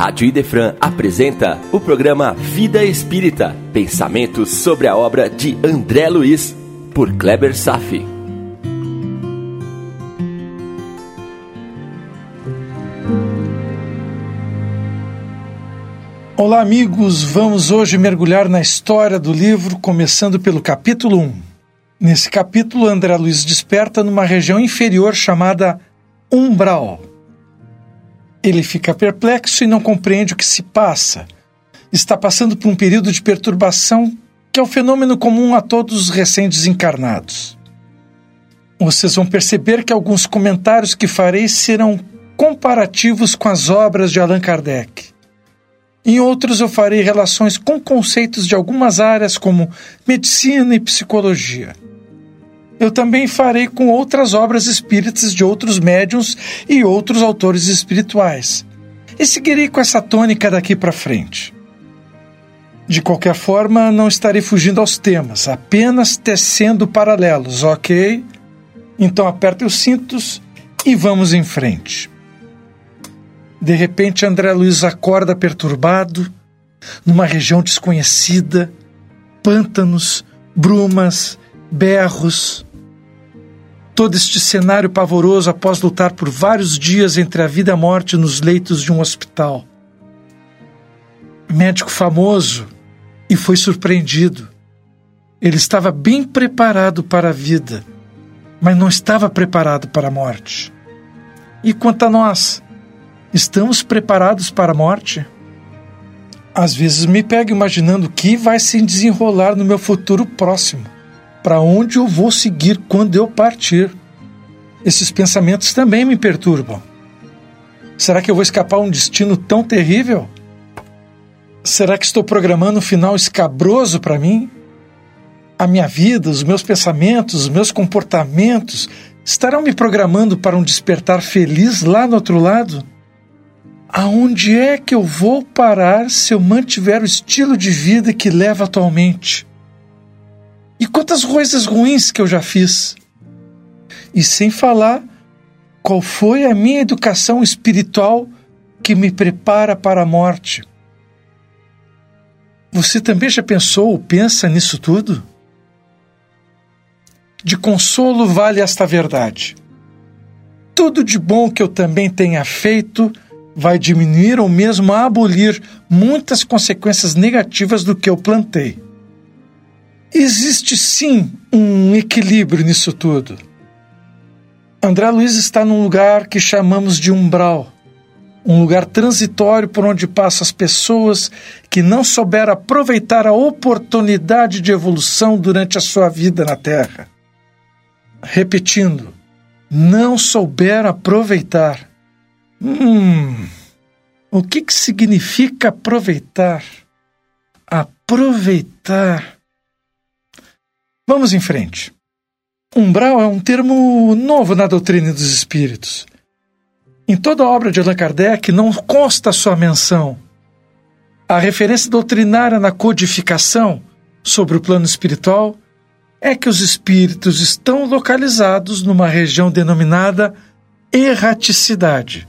Rádio Idefran apresenta o programa Vida Espírita, pensamentos sobre a obra de André Luiz, por Kleber Safi. Olá, amigos. Vamos hoje mergulhar na história do livro, começando pelo capítulo 1. Nesse capítulo, André Luiz desperta numa região inferior chamada umbral. Ele fica perplexo e não compreende o que se passa. Está passando por um período de perturbação que é um fenômeno comum a todos os recém-desencarnados. Vocês vão perceber que alguns comentários que farei serão comparativos com as obras de Allan Kardec. Em outros, eu farei relações com conceitos de algumas áreas, como medicina e psicologia. Eu também farei com outras obras espíritas de outros médiums e outros autores espirituais. E seguirei com essa tônica daqui para frente. De qualquer forma, não estarei fugindo aos temas, apenas tecendo paralelos, ok? Então aperte os cintos e vamos em frente. De repente, André Luiz acorda perturbado, numa região desconhecida, pântanos, brumas, berros. Todo este cenário pavoroso após lutar por vários dias entre a vida e a morte nos leitos de um hospital. Médico famoso e foi surpreendido. Ele estava bem preparado para a vida, mas não estava preparado para a morte. E quanto a nós? Estamos preparados para a morte? Às vezes me pego imaginando o que vai se desenrolar no meu futuro próximo, para onde eu vou seguir quando eu partir. Esses pensamentos também me perturbam. Será que eu vou escapar a um destino tão terrível? Será que estou programando um final escabroso para mim? A minha vida, os meus pensamentos, os meus comportamentos estarão me programando para um despertar feliz lá no outro lado? aonde é que eu vou parar se eu mantiver o estilo de vida que levo atualmente? E quantas coisas ruins que eu já fiz? E sem falar qual foi a minha educação espiritual que me prepara para a morte. Você também já pensou ou pensa nisso tudo? De consolo vale esta verdade. Tudo de bom que eu também tenha feito vai diminuir ou mesmo abolir muitas consequências negativas do que eu plantei. Existe sim um equilíbrio nisso tudo. André Luiz está num lugar que chamamos de umbral, um lugar transitório por onde passam as pessoas que não souberam aproveitar a oportunidade de evolução durante a sua vida na Terra. Repetindo, não souberam aproveitar. Hum, o que, que significa aproveitar? Aproveitar. Vamos em frente. Umbral é um termo novo na doutrina dos espíritos. Em toda a obra de Allan Kardec não consta sua menção. A referência doutrinária na codificação sobre o plano espiritual é que os espíritos estão localizados numa região denominada erraticidade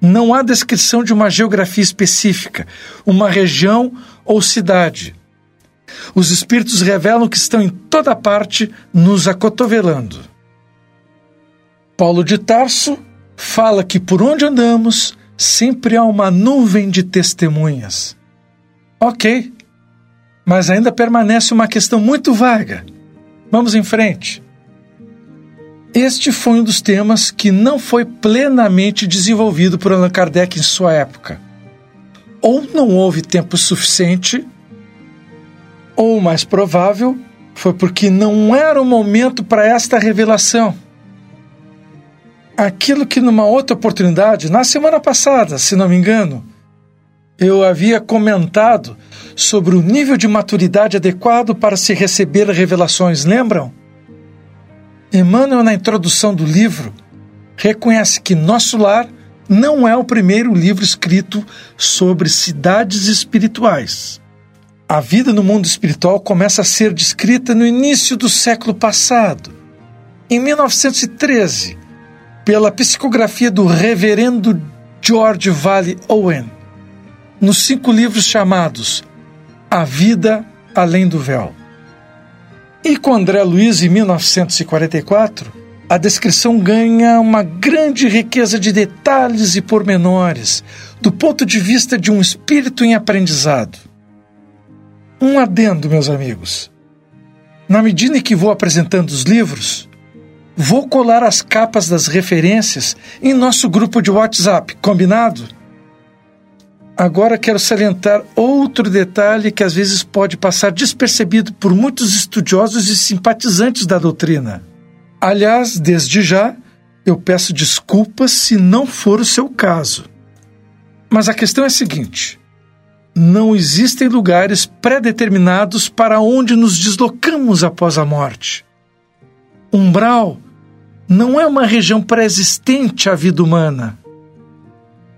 não há descrição de uma geografia específica, uma região ou cidade. Os espíritos revelam que estão em toda parte nos acotovelando. Paulo de Tarso fala que por onde andamos sempre há uma nuvem de testemunhas. Ok, mas ainda permanece uma questão muito vaga. Vamos em frente. Este foi um dos temas que não foi plenamente desenvolvido por Allan Kardec em sua época. Ou não houve tempo suficiente, ou mais provável, foi porque não era o momento para esta revelação. Aquilo que numa outra oportunidade, na semana passada, se não me engano, eu havia comentado sobre o nível de maturidade adequado para se receber revelações, lembram? Emmanuel, na introdução do livro, reconhece que Nosso Lar não é o primeiro livro escrito sobre cidades espirituais. A vida no mundo espiritual começa a ser descrita no início do século passado, em 1913, pela psicografia do reverendo George Valley Owen, nos cinco livros chamados A Vida Além do Véu. E com André Luiz, em 1944, a descrição ganha uma grande riqueza de detalhes e pormenores, do ponto de vista de um espírito em aprendizado. Um adendo, meus amigos. Na medida em que vou apresentando os livros, vou colar as capas das referências em nosso grupo de WhatsApp, combinado? Agora quero salientar outro detalhe que às vezes pode passar despercebido por muitos estudiosos e simpatizantes da doutrina. Aliás, desde já, eu peço desculpas se não for o seu caso. Mas a questão é a seguinte: não existem lugares pré-determinados para onde nos deslocamos após a morte. Umbral não é uma região pré-existente à vida humana.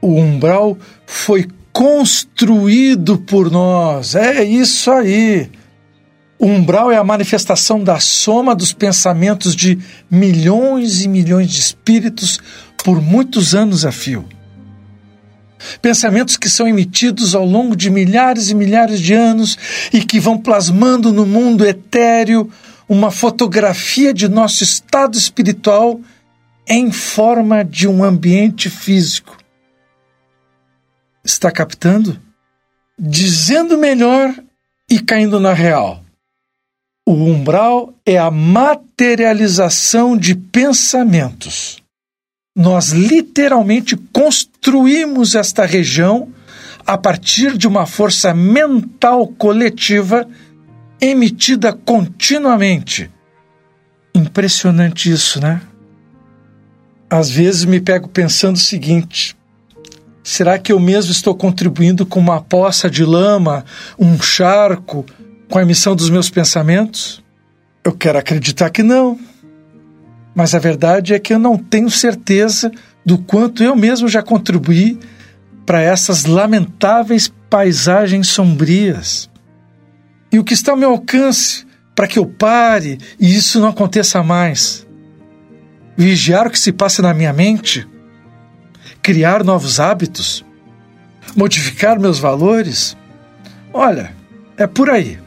O umbral foi construído por nós. É isso aí. O umbral é a manifestação da soma dos pensamentos de milhões e milhões de espíritos por muitos anos a fio. Pensamentos que são emitidos ao longo de milhares e milhares de anos e que vão plasmando no mundo etéreo uma fotografia de nosso estado espiritual em forma de um ambiente físico. Está captando? Dizendo melhor e caindo na real. O umbral é a materialização de pensamentos. Nós literalmente construímos esta região a partir de uma força mental coletiva emitida continuamente. Impressionante isso, né? Às vezes me pego pensando o seguinte: Será que eu mesmo estou contribuindo com uma poça de lama, um charco, com a emissão dos meus pensamentos? Eu quero acreditar que não. Mas a verdade é que eu não tenho certeza do quanto eu mesmo já contribuí para essas lamentáveis paisagens sombrias. E o que está ao meu alcance para que eu pare e isso não aconteça mais? Vigiar o que se passa na minha mente? criar novos hábitos, modificar meus valores? Olha, é por aí.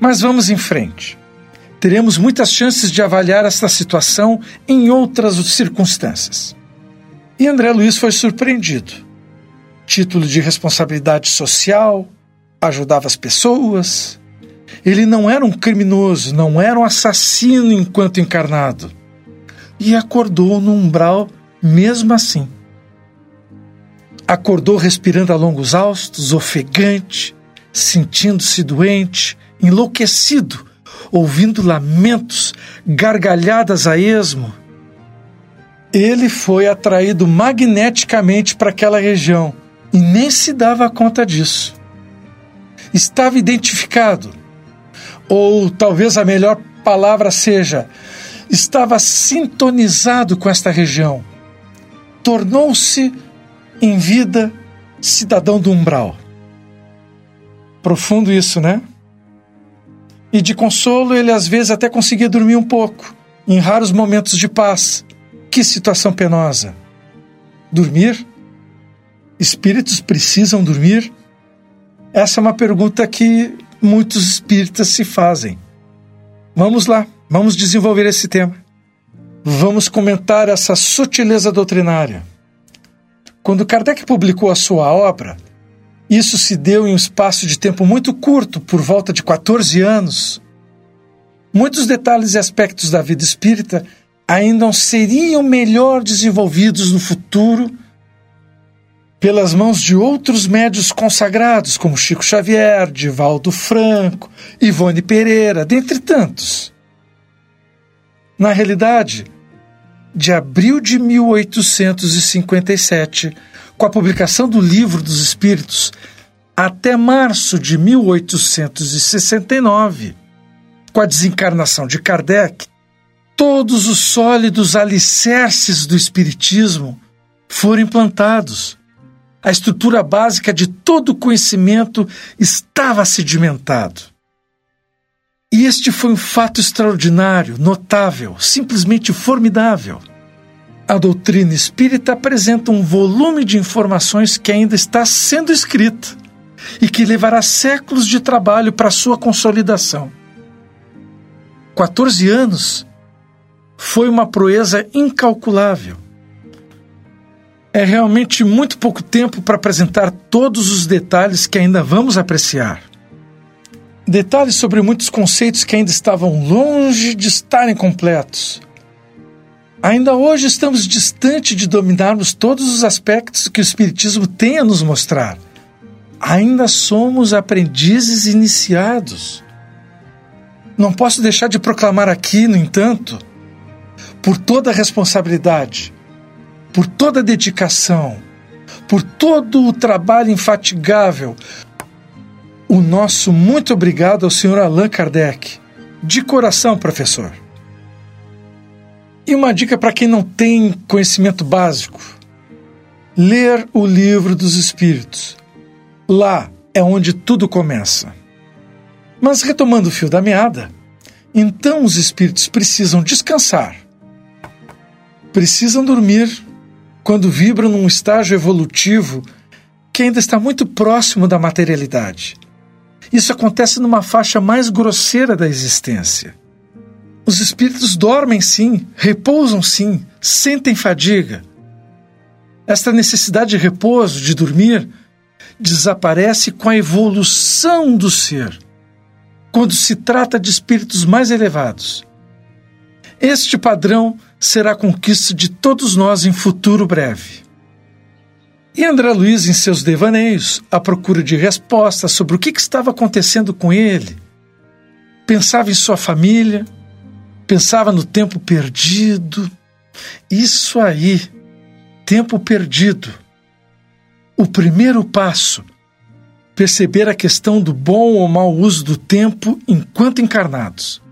Mas vamos em frente. Teremos muitas chances de avaliar esta situação em outras circunstâncias. E André Luiz foi surpreendido. Título de responsabilidade social, ajudava as pessoas. Ele não era um criminoso, não era um assassino enquanto encarnado. E acordou no umbral mesmo assim. Acordou respirando a longos austos, ofegante, sentindo-se doente, enlouquecido, ouvindo lamentos, gargalhadas a esmo. Ele foi atraído magneticamente para aquela região e nem se dava conta disso. Estava identificado, ou talvez a melhor palavra seja, estava sintonizado com esta região tornou-se em vida cidadão do umbral. Profundo isso, né? E de consolo ele às vezes até conseguia dormir um pouco, em raros momentos de paz. Que situação penosa! Dormir? Espíritos precisam dormir? Essa é uma pergunta que muitos espíritas se fazem. Vamos lá, vamos desenvolver esse tema vamos comentar essa sutileza doutrinária. Quando Kardec publicou a sua obra, isso se deu em um espaço de tempo muito curto, por volta de 14 anos. Muitos detalhes e aspectos da vida espírita ainda seriam melhor desenvolvidos no futuro pelas mãos de outros médios consagrados, como Chico Xavier, Divaldo Franco, Ivone Pereira, dentre tantos. Na realidade, de abril de 1857, com a publicação do Livro dos Espíritos, até março de 1869, com a desencarnação de Kardec, todos os sólidos alicerces do Espiritismo foram implantados. A estrutura básica de todo o conhecimento estava sedimentado. E este foi um fato extraordinário, notável, simplesmente formidável. A doutrina espírita apresenta um volume de informações que ainda está sendo escrita e que levará séculos de trabalho para sua consolidação. 14 anos foi uma proeza incalculável. É realmente muito pouco tempo para apresentar todos os detalhes que ainda vamos apreciar. Detalhes sobre muitos conceitos que ainda estavam longe de estarem completos. Ainda hoje estamos distante de dominarmos todos os aspectos que o Espiritismo tem a nos mostrar. Ainda somos aprendizes iniciados. Não posso deixar de proclamar aqui, no entanto, por toda a responsabilidade, por toda a dedicação, por todo o trabalho infatigável, o nosso muito obrigado ao Sr. Allan Kardec. De coração, professor. E uma dica para quem não tem conhecimento básico: ler o livro dos Espíritos. Lá é onde tudo começa. Mas retomando o fio da meada, então os espíritos precisam descansar, precisam dormir quando vibram num estágio evolutivo que ainda está muito próximo da materialidade. Isso acontece numa faixa mais grosseira da existência. Os espíritos dormem sim, repousam sim, sentem fadiga. Esta necessidade de repouso, de dormir, desaparece com a evolução do ser, quando se trata de espíritos mais elevados. Este padrão será conquista de todos nós em futuro breve. E André Luiz, em seus devaneios, à procura de respostas sobre o que estava acontecendo com ele, pensava em sua família, pensava no tempo perdido. Isso aí, tempo perdido. O primeiro passo, perceber a questão do bom ou mau uso do tempo enquanto encarnados.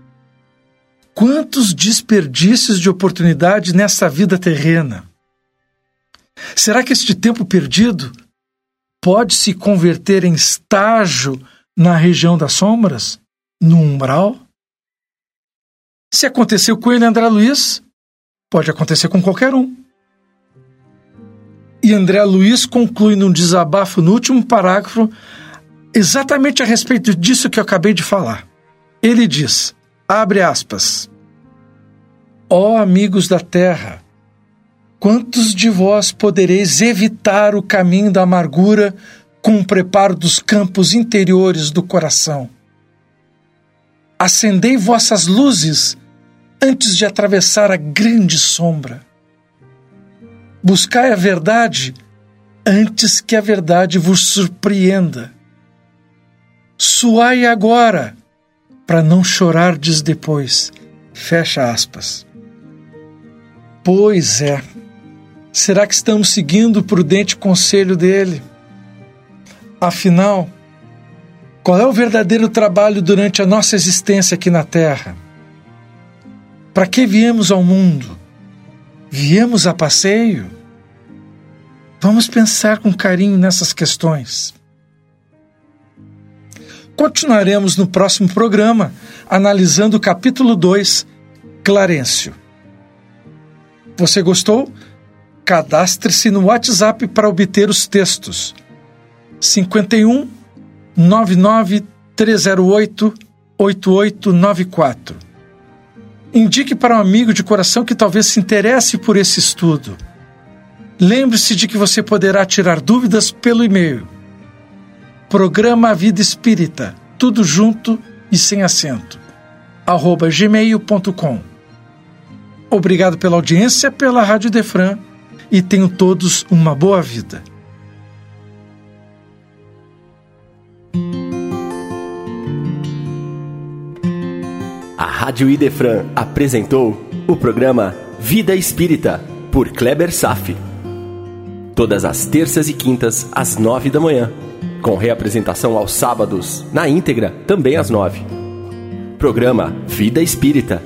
Quantos desperdícios de oportunidade nessa vida terrena? Será que este tempo perdido pode se converter em estágio na região das sombras? No umbral? Se aconteceu com ele, André Luiz, pode acontecer com qualquer um. E André Luiz conclui num desabafo no último parágrafo exatamente a respeito disso que eu acabei de falar. Ele diz, abre aspas, Ó oh, amigos da terra, quantos de vós podereis evitar o caminho da amargura com o preparo dos campos interiores do coração? Acendei vossas luzes antes de atravessar a grande sombra. Buscai a verdade antes que a verdade vos surpreenda. Suai agora, para não chorardes depois. Fecha aspas. Pois é. Será que estamos seguindo o prudente conselho dele? Afinal, qual é o verdadeiro trabalho durante a nossa existência aqui na Terra? Para que viemos ao mundo? Viemos a passeio? Vamos pensar com carinho nessas questões. Continuaremos no próximo programa analisando o capítulo 2, Clarencio. Você gostou? Cadastre-se no WhatsApp para obter os textos. 51 99 308 8894 Indique para um amigo de coração que talvez se interesse por esse estudo. Lembre-se de que você poderá tirar dúvidas pelo e-mail. Programa Vida Espírita, tudo junto e sem acento, arroba gmail.com. Obrigado pela audiência pela Rádio Defran e tenham todos uma boa vida. A Rádio Idefran apresentou o programa Vida Espírita, por Kleber Safi. Todas as terças e quintas, às nove da manhã. Com reapresentação aos sábados, na íntegra, também às nove. Programa Vida Espírita